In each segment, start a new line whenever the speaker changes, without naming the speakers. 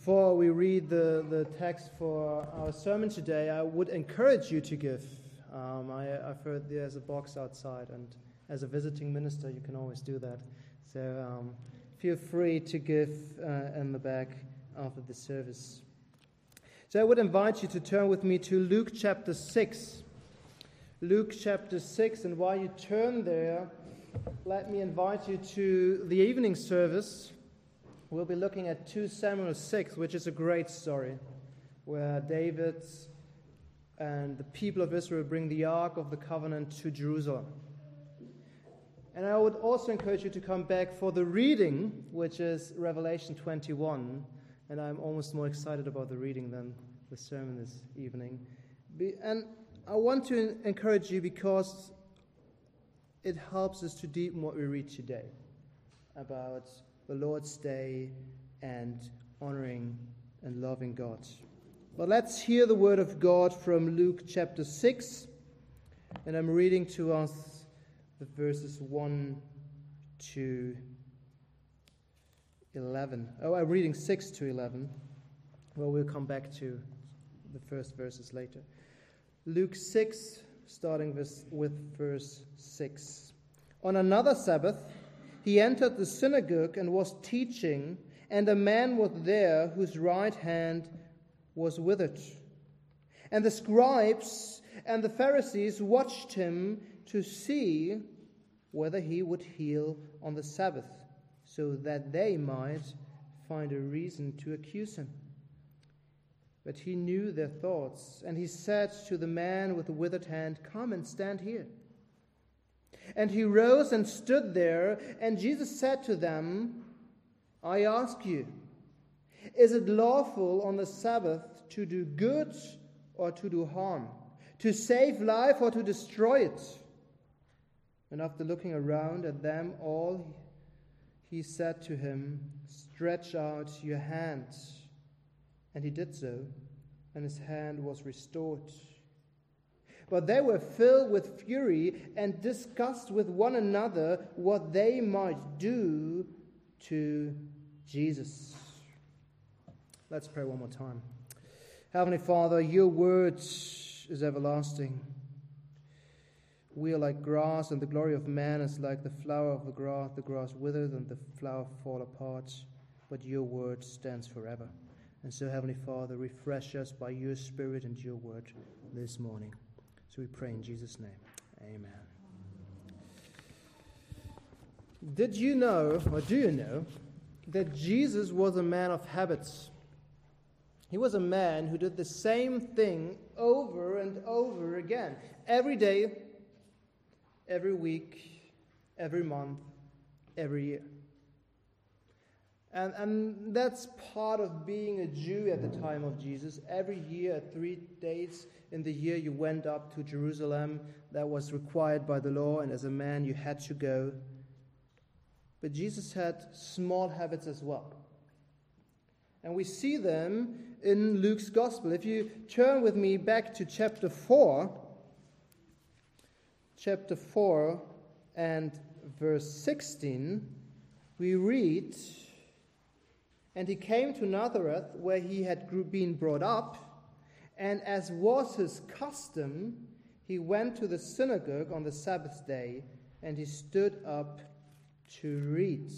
Before we read the, the text for our sermon today, I would encourage you to give. Um, I, have heard there's a box outside, and as a visiting minister, you can always do that. So um, feel free to give uh, in the back after the service. So I would invite you to turn with me to Luke chapter 6. Luke chapter 6, and while you turn there, let me invite you to the evening service we'll be looking at 2 Samuel 6, which is a great story, where David and the people of Israel bring the Ark of the Covenant to Jerusalem. And I would also encourage you to come back for the reading, which is Revelation 21. And I'm almost more excited about the reading than the sermon this evening. And I want to encourage you because it helps us to deepen what we read today about the Lord's Day and honoring and loving God. But let's hear the word of God from Luke chapter 6. And I'm reading to us the verses 1 to 11. Oh, I'm reading 6 to 11. Well, we'll come back to the first verses later. Luke 6, starting with, with verse 6. On another Sabbath, he entered the synagogue and was teaching, and a man was there whose right hand was withered. And the scribes and the Pharisees watched him to see whether he would heal on the Sabbath, so that they might find a reason to accuse him. But he knew their thoughts, and he said to the man with the withered hand, Come and stand here. And he rose and stood there, and Jesus said to them, I ask you, is it lawful on the Sabbath to do good or to do harm, to save life or to destroy it? And after looking around at them all, he said to him, Stretch out your hand. And he did so, and his hand was restored. But they were filled with fury and discussed with one another what they might do to Jesus. Let's pray one more time. Heavenly Father, your word is everlasting. We are like grass, and the glory of man is like the flower of the grass. The grass withers and the flower fall apart, but your word stands forever. And so, Heavenly Father, refresh us by your Spirit and your word this morning. So we pray in Jesus' name. Amen. Did you know, or do you know, that Jesus was a man of habits? He was a man who did the same thing over and over again. Every day, every week, every month, every year. And, and that's part of being a Jew at the time of Jesus. Every year, three days in the year, you went up to Jerusalem. That was required by the law, and as a man, you had to go. But Jesus had small habits as well. And we see them in Luke's gospel. If you turn with me back to chapter 4, chapter 4 and verse 16, we read and he came to Nazareth, where he had been brought up, and as was his custom, he went to the synagogue on the Sabbath day, and he stood up to read.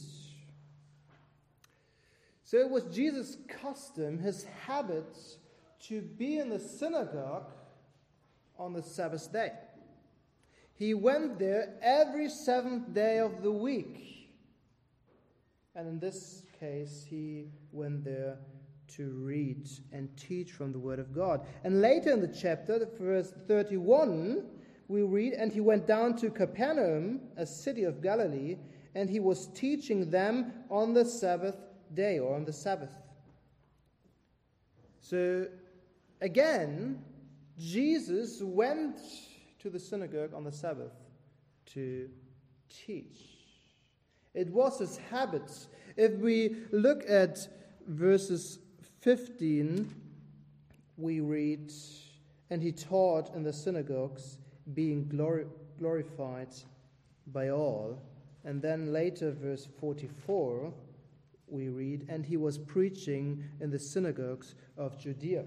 So it was Jesus' custom, his habit, to be in the synagogue on the Sabbath day. He went there every seventh day of the week. And in this case, he went there to read and teach from the Word of God. And later in the chapter, verse 31, we read, And he went down to Capernaum, a city of Galilee, and he was teaching them on the Sabbath day or on the Sabbath. So, again, Jesus went to the synagogue on the Sabbath to teach. It was his habit if we look at verses 15, we read, And he taught in the synagogues, being glori- glorified by all. And then later, verse 44, we read, and he was preaching in the synagogues of Judea.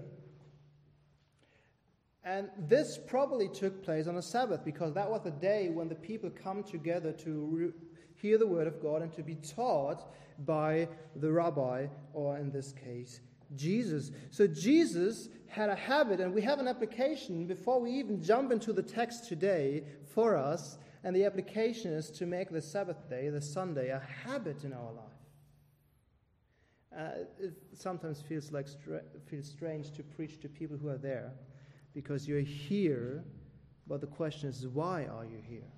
And this probably took place on a Sabbath because that was the day when the people come together to hear the word of God and to be taught by the rabbi, or in this case, Jesus. So Jesus had a habit, and we have an application before we even jump into the text today for us. And the application is to make the Sabbath day, the Sunday, a habit in our life. Uh, it sometimes feels like stra- feels strange to preach to people who are there because you're here, but the question is, why are you here?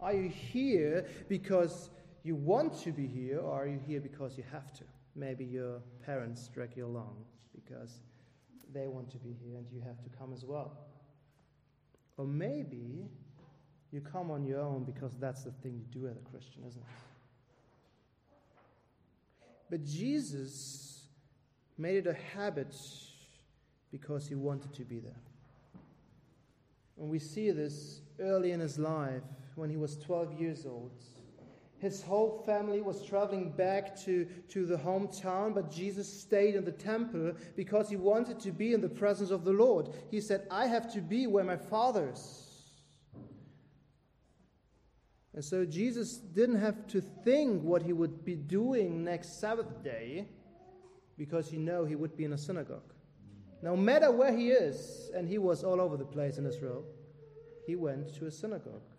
Are you here because you want to be here, or are you here because you have to? Maybe your parents drag you along because they want to be here and you have to come as well. Or maybe you come on your own because that's the thing you do as a Christian, isn't it? But Jesus made it a habit because he wanted to be there. And we see this early in his life when he was 12 years old. His whole family was traveling back to, to the hometown, but Jesus stayed in the temple because he wanted to be in the presence of the Lord. He said, I have to be where my Father is. And so Jesus didn't have to think what he would be doing next Sabbath day because he knew he would be in a synagogue. No matter where he is, and he was all over the place in Israel, he went to a synagogue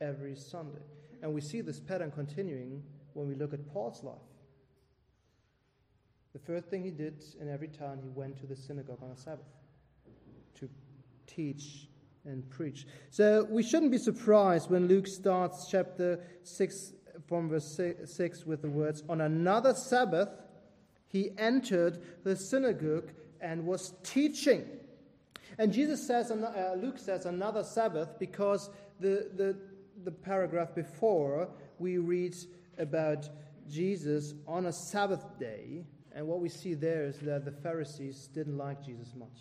every Sunday. And we see this pattern continuing when we look at Paul's life. The first thing he did in every town, he went to the synagogue on a Sabbath to teach and preach. So we shouldn't be surprised when Luke starts chapter 6 from verse 6 with the words On another Sabbath, he entered the synagogue and was teaching. And Jesus says, uh, Luke says, another Sabbath because the, the, the paragraph before we read about Jesus on a Sabbath day. And what we see there is that the Pharisees didn't like Jesus much.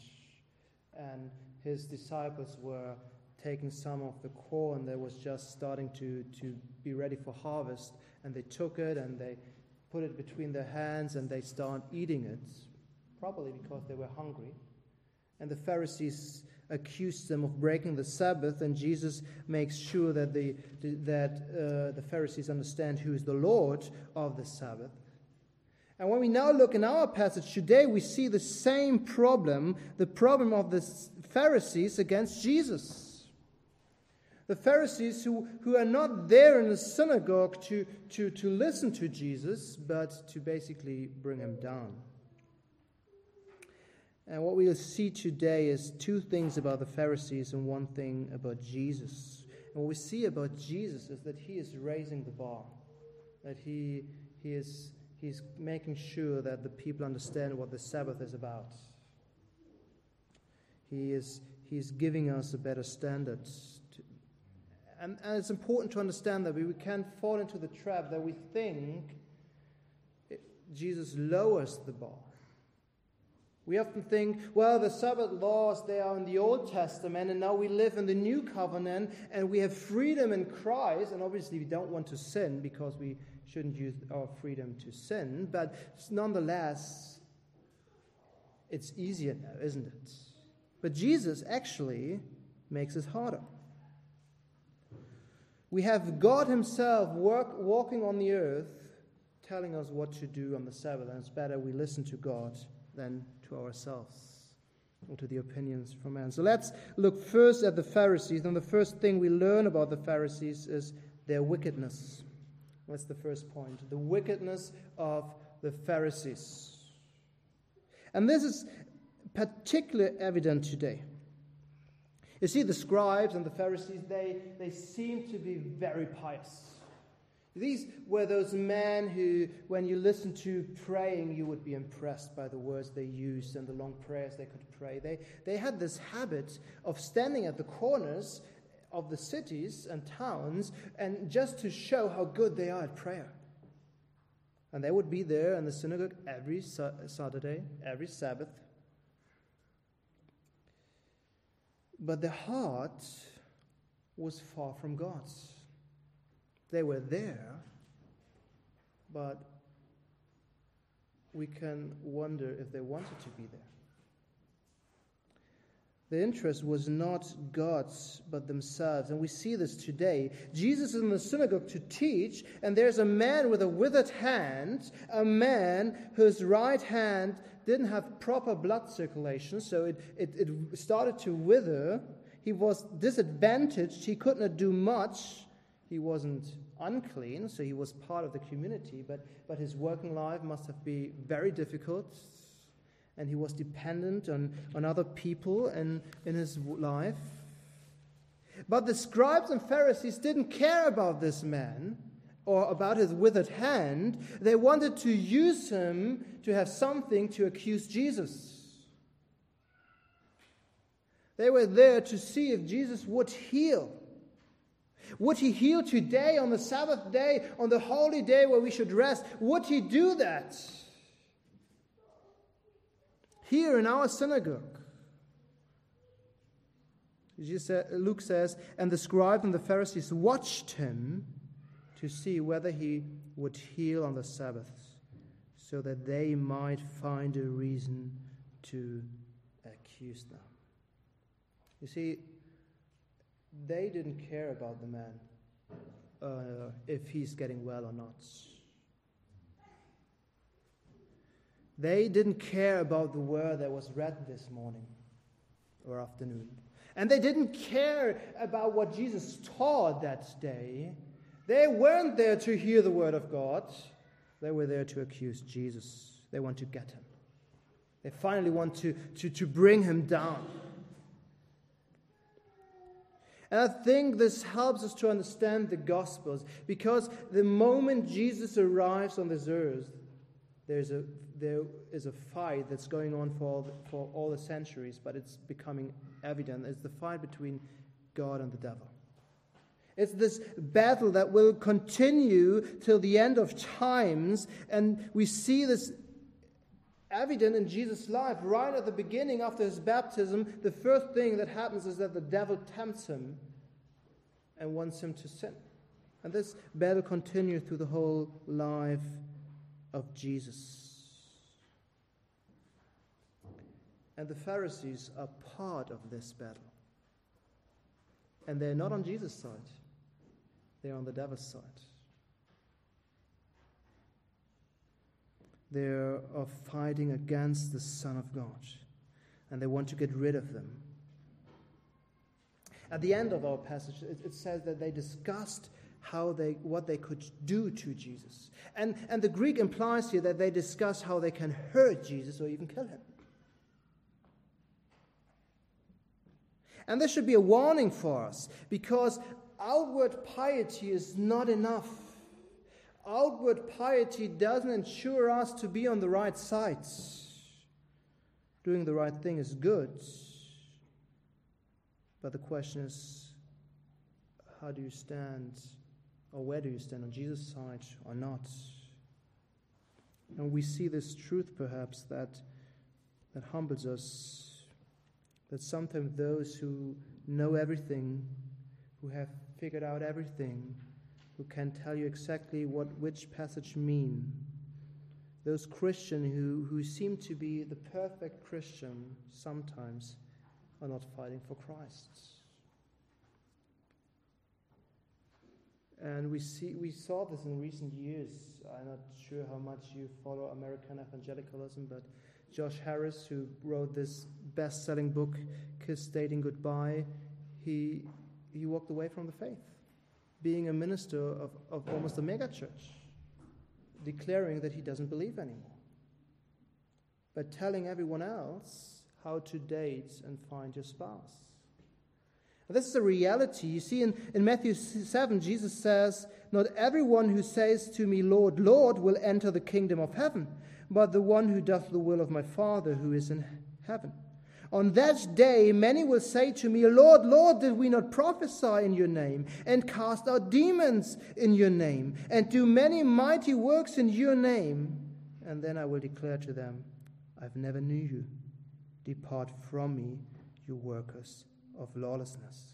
And his disciples were taking some of the corn that was just starting to, to be ready for harvest. And they took it and they put it between their hands and they start eating it, probably because they were hungry. And the Pharisees accused them of breaking the Sabbath, and Jesus makes sure that, the, that uh, the Pharisees understand who is the Lord of the Sabbath. And when we now look in our passage today, we see the same problem the problem of the Pharisees against Jesus. The Pharisees who, who are not there in the synagogue to, to, to listen to Jesus, but to basically bring him down. And what we'll see today is two things about the Pharisees and one thing about Jesus. And what we see about Jesus is that he is raising the bar, that he, he is he's making sure that the people understand what the Sabbath is about. He is he's giving us a better standard. To, and, and it's important to understand that we, we can't fall into the trap that we think it, Jesus lowers the bar. We often think, well, the Sabbath laws, they are in the Old Testament, and now we live in the New Covenant, and we have freedom in Christ. And obviously, we don't want to sin because we shouldn't use our freedom to sin. But nonetheless, it's easier now, isn't it? But Jesus actually makes it harder. We have God Himself work, walking on the earth, telling us what to do on the Sabbath, and it's better we listen to God than to ourselves or to the opinions from man. So let's look first at the Pharisees. And the first thing we learn about the Pharisees is their wickedness. That's the first point the wickedness of the Pharisees. And this is particularly evident today. You see, the scribes and the Pharisees, they, they seem to be very pious. These were those men who, when you listen to praying, you would be impressed by the words they used and the long prayers they could pray. They, they had this habit of standing at the corners of the cities and towns and just to show how good they are at prayer. And they would be there in the synagogue every Saturday, every Sabbath. But their heart was far from God's. They were there, but we can wonder if they wanted to be there. The interest was not God's, but themselves. And we see this today. Jesus is in the synagogue to teach, and there's a man with a withered hand, a man whose right hand didn't have proper blood circulation, so it, it, it started to wither. He was disadvantaged. He could not do much. He wasn't unclean, so he was part of the community, but, but his working life must have been very difficult and he was dependent on, on other people and in his life. But the scribes and Pharisees didn't care about this man or about his withered hand. They wanted to use him to have something to accuse Jesus. They were there to see if Jesus would heal. Would he heal today on the Sabbath day, on the holy day where we should rest? Would he do that? here in our synagogue. Luke says, and the scribes and the Pharisees watched him to see whether he would heal on the Sabbath, so that they might find a reason to accuse them. You see, they didn't care about the man, uh, if he's getting well or not. They didn't care about the word that was read this morning or afternoon. And they didn't care about what Jesus taught that day. They weren't there to hear the word of God. They were there to accuse Jesus. They want to get him. They finally want to, to, to bring him down. And I think this helps us to understand the Gospels because the moment Jesus arrives on this earth, there's a there is a fight that's going on for all, the, for all the centuries, but it's becoming evident. It's the fight between God and the devil. It's this battle that will continue till the end of times, and we see this evident in Jesus' life. Right at the beginning, after his baptism, the first thing that happens is that the devil tempts him and wants him to sin. And this battle continues through the whole life of Jesus. And the Pharisees are part of this battle. And they're not on Jesus' side, they're on the devil's side. They are fighting against the Son of God, and they want to get rid of them. At the end of our passage, it, it says that they discussed how they, what they could do to Jesus. And, and the Greek implies here that they discuss how they can hurt Jesus or even kill him. And this should be a warning for us because outward piety is not enough. Outward piety doesn't ensure us to be on the right sides. Doing the right thing is good. But the question is how do you stand, or where do you stand, on Jesus' side or not? And we see this truth perhaps that, that humbles us that sometimes those who know everything, who have figured out everything, who can tell you exactly what which passage mean, those Christians who, who seem to be the perfect Christian sometimes are not fighting for Christ. And we see we saw this in recent years. I'm not sure how much you follow American evangelicalism, but Josh Harris, who wrote this best selling book, Kiss Dating Goodbye, he, he walked away from the faith, being a minister of, of almost a megachurch, declaring that he doesn't believe anymore, but telling everyone else how to date and find your spouse. This is a reality. You see, in, in Matthew 7, Jesus says, Not everyone who says to me, Lord, Lord, will enter the kingdom of heaven, but the one who doth the will of my Father who is in heaven. On that day, many will say to me, Lord, Lord, did we not prophesy in your name, and cast out demons in your name, and do many mighty works in your name? And then I will declare to them, I've never knew you. Depart from me, you workers of lawlessness.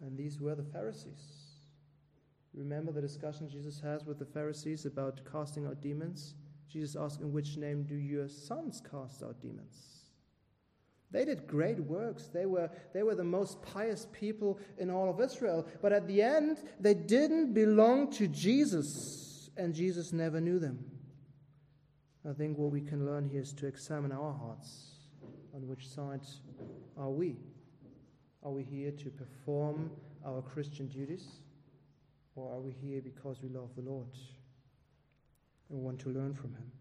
And these were the Pharisees. Remember the discussion Jesus has with the Pharisees about casting out demons? Jesus asked, In which name do your sons cast out demons? They did great works. They were, they were the most pious people in all of Israel. But at the end, they didn't belong to Jesus, and Jesus never knew them. I think what we can learn here is to examine our hearts. On which side are we? Are we here to perform our Christian duties? Or are we here because we love the Lord and want to learn from Him?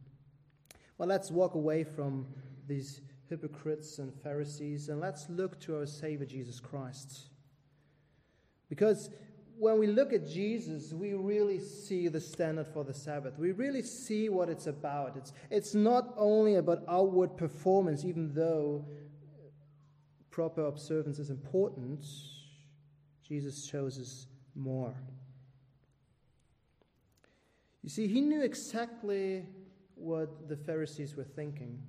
Well, let's walk away from these hypocrites and Pharisees and let's look to our Savior Jesus Christ. Because when we look at Jesus, we really see the standard for the Sabbath. We really see what it's about. It's, it's not only about outward performance, even though proper observance is important, Jesus shows us more. You see, he knew exactly what the Pharisees were thinking,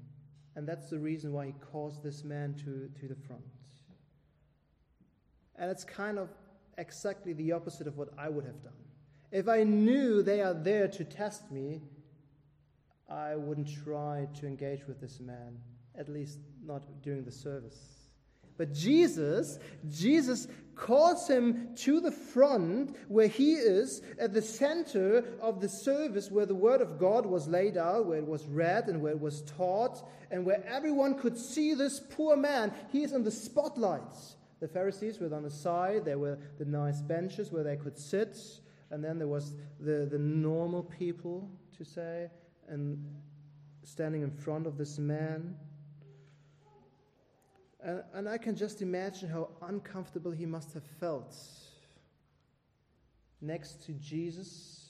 and that's the reason why he calls this man to, to the front. And it's kind of exactly the opposite of what I would have done. If I knew they are there to test me, I wouldn't try to engage with this man, at least not during the service. But Jesus, Jesus calls him to the front where he is at the center of the service where the word of God was laid out, where it was read and where it was taught, and where everyone could see this poor man. He is in the spotlight. The Pharisees were on the side, there were the nice benches where they could sit, and then there was the, the normal people, to say, and standing in front of this man. And, and I can just imagine how uncomfortable he must have felt next to Jesus,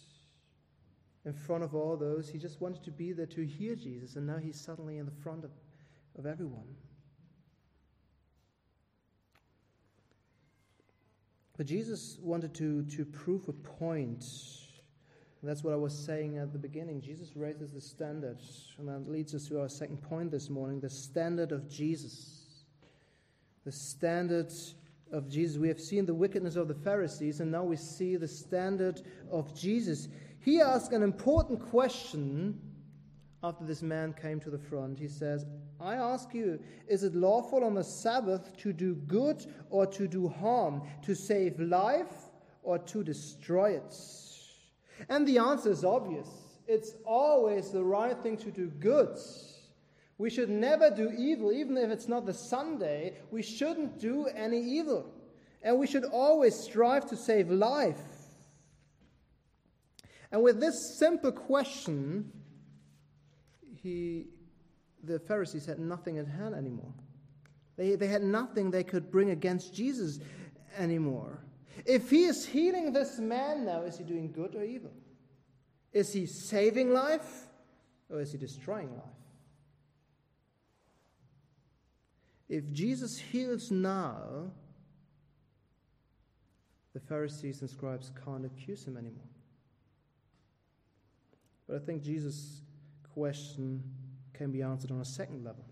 in front of all those. He just wanted to be there to hear Jesus, and now he's suddenly in the front of, of everyone. But Jesus wanted to, to prove a point. And that's what I was saying at the beginning. Jesus raises the standard. And that leads us to our second point this morning the standard of Jesus the standard of Jesus. We have seen the wickedness of the Pharisees, and now we see the standard of Jesus. He asks an important question after this man came to the front. He says, I ask you, is it lawful on the Sabbath to do good or to do harm, to save life or to destroy it? And the answer is obvious. It's always the right thing to do good we should never do evil, even if it's not the Sunday. We shouldn't do any evil. And we should always strive to save life. And with this simple question, he, the Pharisees had nothing at hand anymore. They, they had nothing they could bring against Jesus anymore. If he is healing this man now, is he doing good or evil? Is he saving life or is he destroying life? If Jesus heals now, the Pharisees and scribes can't accuse him anymore. But I think Jesus' question can be answered on a second level.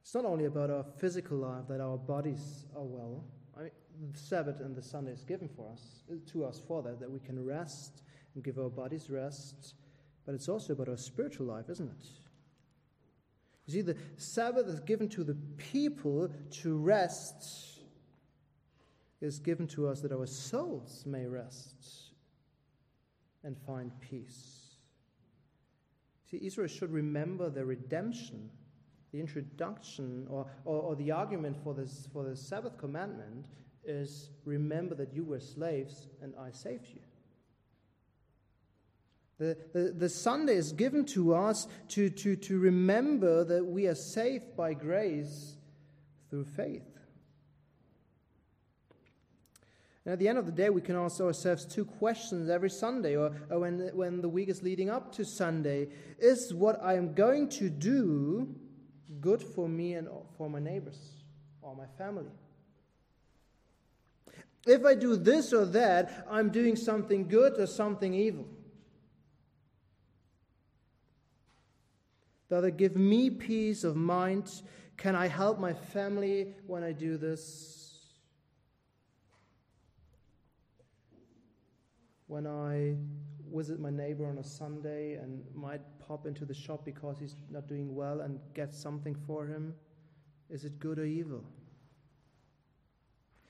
It's not only about our physical life that our bodies are well. I mean, the Sabbath and the Sunday is given for us, uh, to us for that, that we can rest and give our bodies rest. But it's also about our spiritual life, isn't it? You see, the Sabbath is given to the people to rest, is given to us that our souls may rest and find peace. See, Israel should remember the redemption, the introduction, or, or, or the argument for, this, for the Sabbath commandment is remember that you were slaves and I saved you. The, the, the, Sunday is given to us to, to, to remember that we are saved by grace through faith. And at the end of the day, we can ask ourselves two questions every Sunday or, or when, when the week is leading up to Sunday. Is what I am going to do good for me and for my neighbors or my family? If I do this or that, I'm doing something good or something evil. It give me peace of mind? Can I help my family when I do this? When I visit my neighbor on a Sunday and might pop into the shop because he's not doing well and get something for him? Is it good or evil?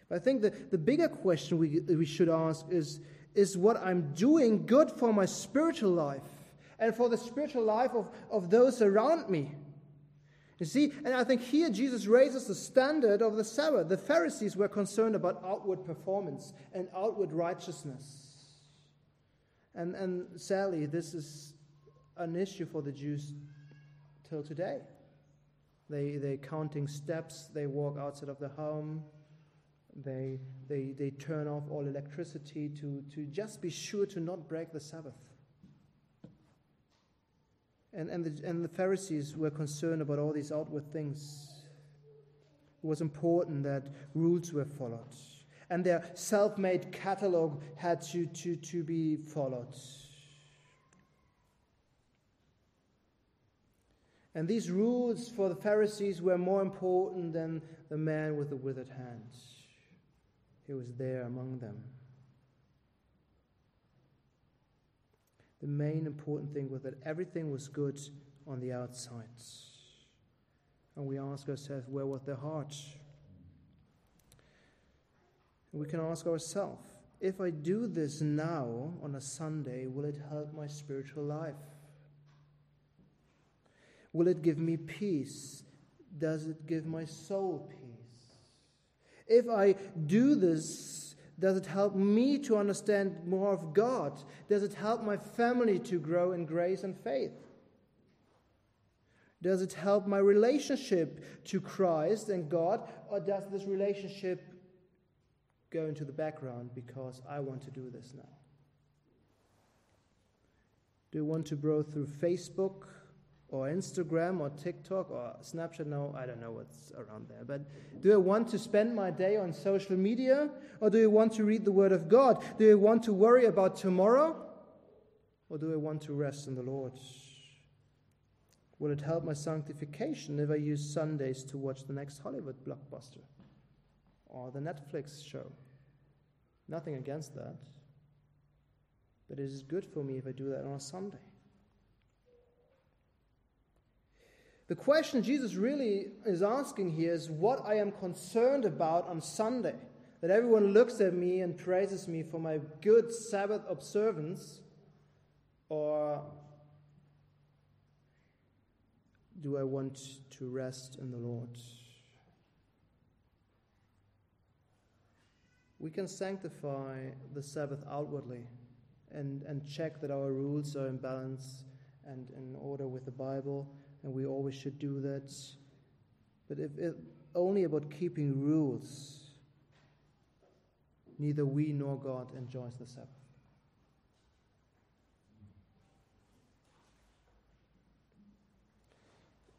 But I think the, the bigger question we, we should ask is is what I'm doing good for my spiritual life and for the spiritual life of, of those around me? You see, and I think here Jesus raises the standard of the Sabbath. The Pharisees were concerned about outward performance and outward righteousness. And, and sadly, this is an issue for the Jews till today. They, they're counting steps, they walk outside of the home, they, they, they turn off all electricity to, to just be sure to not break the Sabbath. And, and, the, and the Pharisees were concerned about all these outward things. It was important that rules were followed and their self made catalog had to, to, to be followed. And these rules for the Pharisees were more important than the man with the withered hand. He was there among them. The main important thing was that everything was good on the outside. And we ask ourselves, where was their heart? we can ask ourselves if I do this now on a Sunday, will it help my spiritual life? Will it give me peace? Does it give my soul peace? If I do this, does it help me to understand more of God? Does it help my family to grow in grace and faith? Does it help my relationship to Christ and God? Or does this relationship go into the background because I want to do this now? Do you want to grow through Facebook or Instagram or TikTok or Snapchat? No, I don't know what's around there. But do I want to spend my day on social media or do I want to read the Word of God? Do I want to worry about tomorrow or do I want to rest in the Lord? Will it help my sanctification if I use Sundays to watch the next Hollywood blockbuster? or the Netflix show. Nothing against that. But it is good for me if I do that on a Sunday. The question Jesus really is asking here is what I am concerned about on Sunday. That everyone looks at me and praises me for my good Sabbath observance, or do I want to rest in the Lord? we can sanctify the Sabbath outwardly and, and check that our rules are in balance and in order with the Bible, and we always should do that. But if it, only about keeping rules, neither we nor God enjoys the Sabbath.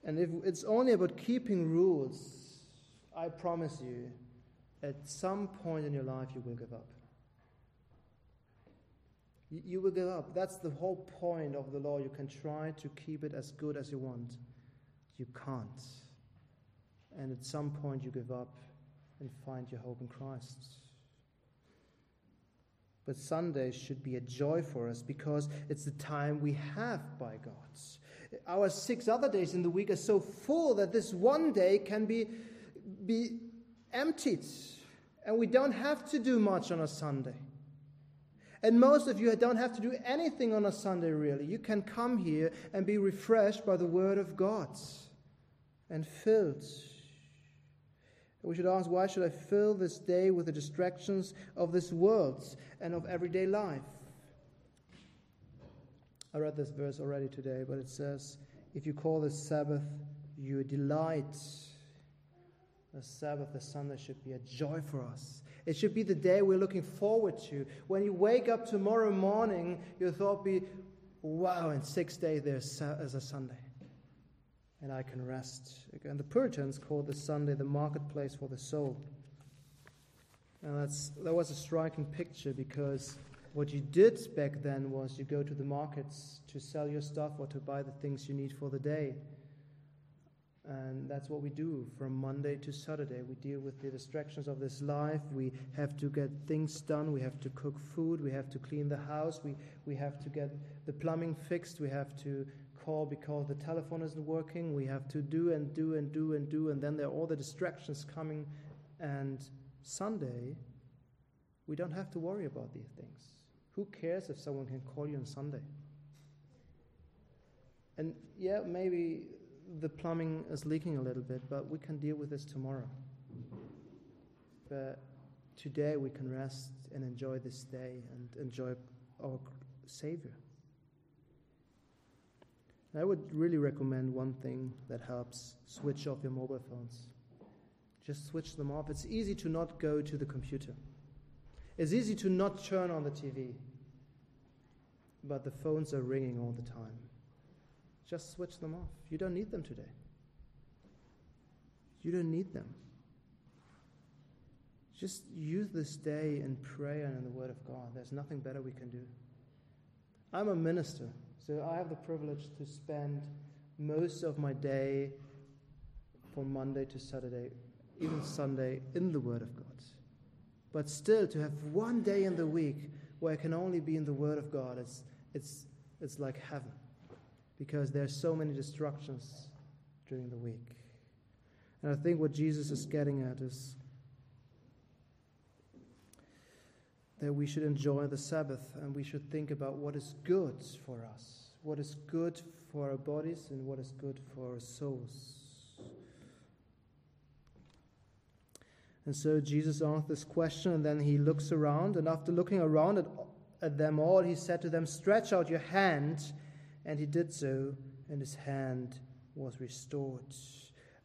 And if it's only about keeping rules, I promise you, at some point in your life, you will give up. You, will give up. That's the whole point of the law. You can try to keep it as good as you want, you can't. And at some point, you give up and find your hope in Christ. But Sunday should be a joy for us because it's the time we have by God. Our six other days in the week are so full that this one day can be, be emptied and we don't have to do much on a Sunday. And most of you don't have to do anything on a Sunday, really. You can come here and be refreshed by the Word of God and filled. We should ask, why should I fill this day with the distractions of this world and of everyday life? I read this verse already today, but it says, If you call the Sabbath your delight, the Sabbath, the Sunday should be a joy for us. It should be the day we're looking forward to. When you wake up tomorrow morning, your thought be, wow, in six days there's a Sunday. And I can rest. And the Puritans called the Sunday the marketplace for the soul. And that's, that was a striking picture because what you did back then was you go to the markets to sell your stuff or to buy the things you need for the day. And that's what we do from Monday to Saturday. We deal with the distractions of this life. We have to get things done. We have to cook food. We have to clean the house. We, we have to get the plumbing fixed. We have to call because the telephone isn't working. We have to do and do and do and do. And then there are all the distractions coming. And Sunday, we don't have to worry about these things. Who cares if someone can call you on Sunday? And yeah, maybe the plumbing is leaking a little bit, but we can deal with this tomorrow. But today we can rest and enjoy this day and enjoy our Savior. I would really recommend one thing that helps switch off your mobile phones. Just switch them off. It's easy to not go to the computer, it's easy to not turn on the TV, but the phones are ringing all the time. Just switch them off. You don't need them today. You don't need them. Just use this day in prayer and in the Word of God. There's nothing better we can do. I'm a minister, so I have the privilege to spend most of my day from Monday to Saturday, even Sunday, in the Word of God. But still, to have one day in the week where I can only be in the Word of God, it's, it's, it's like heaven because there are so many distractions during the week. And I think what Jesus is getting at is that we should enjoy the Sabbath and we should think about what is good for us, what is good for our bodies, and what is good for our souls. And so Jesus asked this question, and then he looks around, and after looking around at, at them all, he said to them, Stretch out your hand and he did so, and his hand was restored.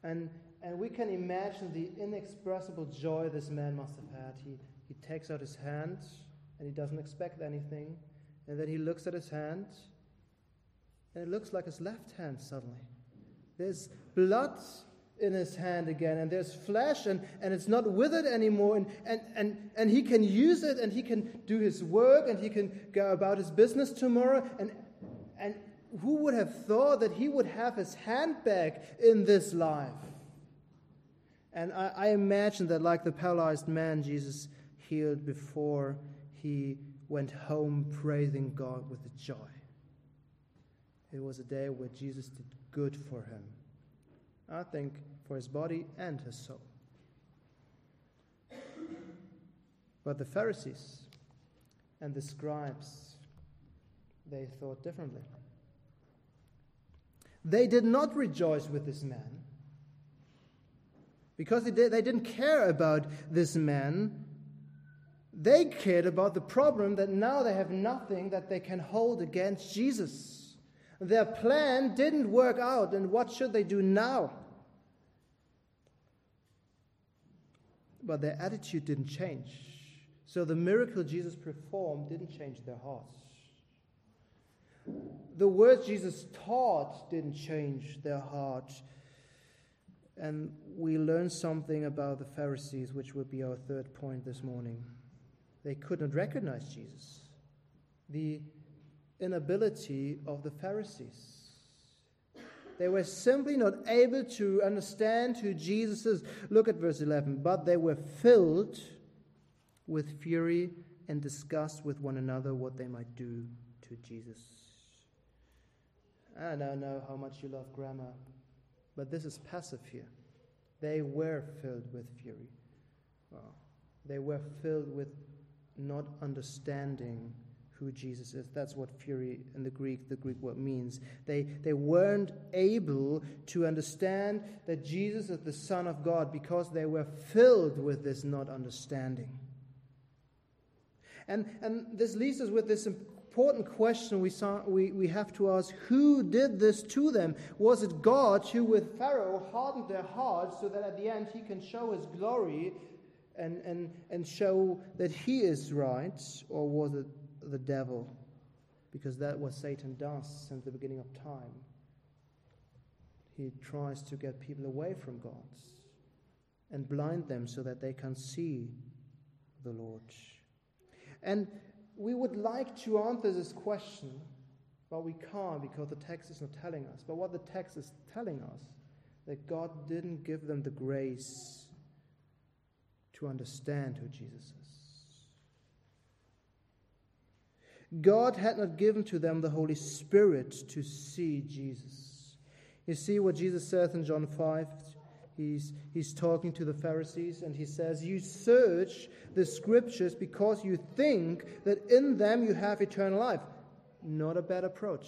And, and we can imagine the inexpressible joy this man must have had. He, he takes out his hand, and he doesn't expect anything. And then he looks at his hand, and it looks like his left hand suddenly. There's blood in his hand again, and there's flesh, and, and it's not withered anymore, and, and, and, and he can use it, and he can do his work, and he can go about his business tomorrow, and, and who would have thought that he would have his hand back in this life? And I, I imagine that, like the paralyzed man Jesus healed before he went home praising God with joy. It was a day where Jesus did good for him. I think for his body and his soul. But the Pharisees and the scribes, they thought differently. They did not rejoice with this man because they, did, they didn't care about this man. They cared about the problem that now they have nothing that they can hold against Jesus. Their plan didn't work out, and what should they do now? But their attitude didn't change. So the miracle Jesus performed didn't change their hearts. The words Jesus taught didn't change their heart. And we learn something about the Pharisees, which would be our third point this morning. They could not recognize Jesus. The inability of the Pharisees. They were simply not able to understand who Jesus is. Look at verse 11. But they were filled with fury and discussed with one another what they might do to Jesus. I know how much you love grammar, but this is passive here. They were filled with fury. They were filled with not understanding who Jesus is. That's what fury in the Greek, the Greek word means. They, they weren't able to understand that Jesus is the Son of God because they were filled with this not understanding. And, and this leaves us with this important question we, saw, we, we have to ask who did this to them? Was it God who, with Pharaoh, hardened their hearts so that at the end he can show his glory and, and, and show that he is right? Or was it the devil? Because that was Satan does since the beginning of time. He tries to get people away from God and blind them so that they can see the Lord. And we would like to answer this question, but we can't because the text is not telling us. But what the text is telling us that God didn't give them the grace to understand who Jesus is. God had not given to them the Holy Spirit to see Jesus. You see what Jesus says in John 5? He's, he's talking to the Pharisees and he says, You search the scriptures because you think that in them you have eternal life. Not a bad approach.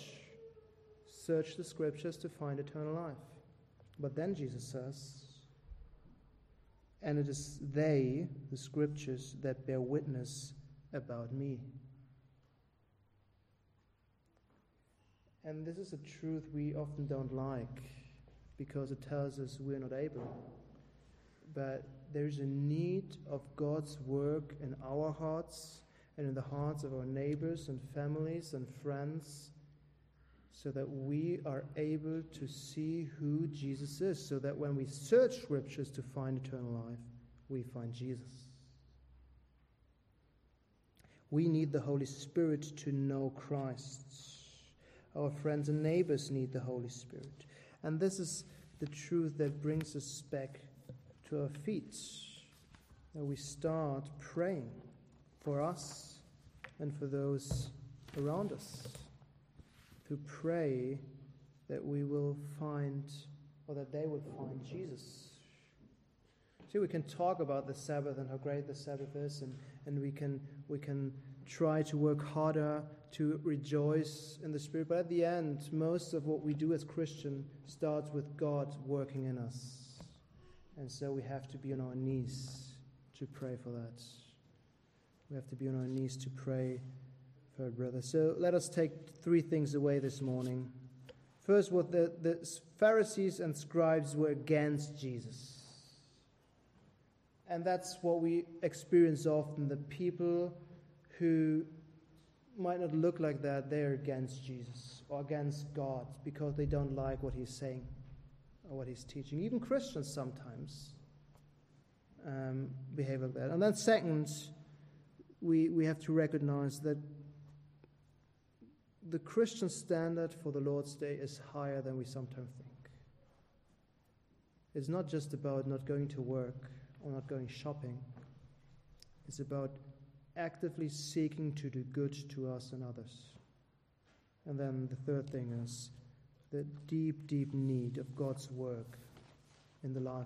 Search the scriptures to find eternal life. But then Jesus says, And it is they, the scriptures, that bear witness about me. And this is a truth we often don't like because it tells us we're not able. But there's a need of God's work in our hearts and in the hearts of our neighbors and families and friends so that we are able to see who Jesus is, so that when we search scriptures to find eternal life, we find Jesus. We need the Holy Spirit to know Christ. Our friends and neighbors need the Holy Spirit. And this is the truth that brings us back to our feet. That we start praying for us and for those around us. To pray that we will find, or that they will find Jesus. See, we can talk about the Sabbath and how great the Sabbath is, and, and we can we can try to work harder to rejoice in the Spirit. But at the end, most of what we do as Christian starts with God working in us. And so we have to be on our knees to pray for that. We have to be on our knees to pray for our brother. So let us take three things away this morning. First, what the, the Pharisees and scribes were against Jesus. And that's what we experience often. The people who might not look like that, they're against Jesus or against God because they don't like what he's saying or what he's teaching. Even Christians sometimes um, behave like that. And then, second, we, we have to recognize that the Christian standard for the Lord's Day is higher than we sometimes think. It's not just about not going to work or not going shopping, it's about actively seeking to do good to us and others. And then the third thing is the deep, deep need of God's work in the life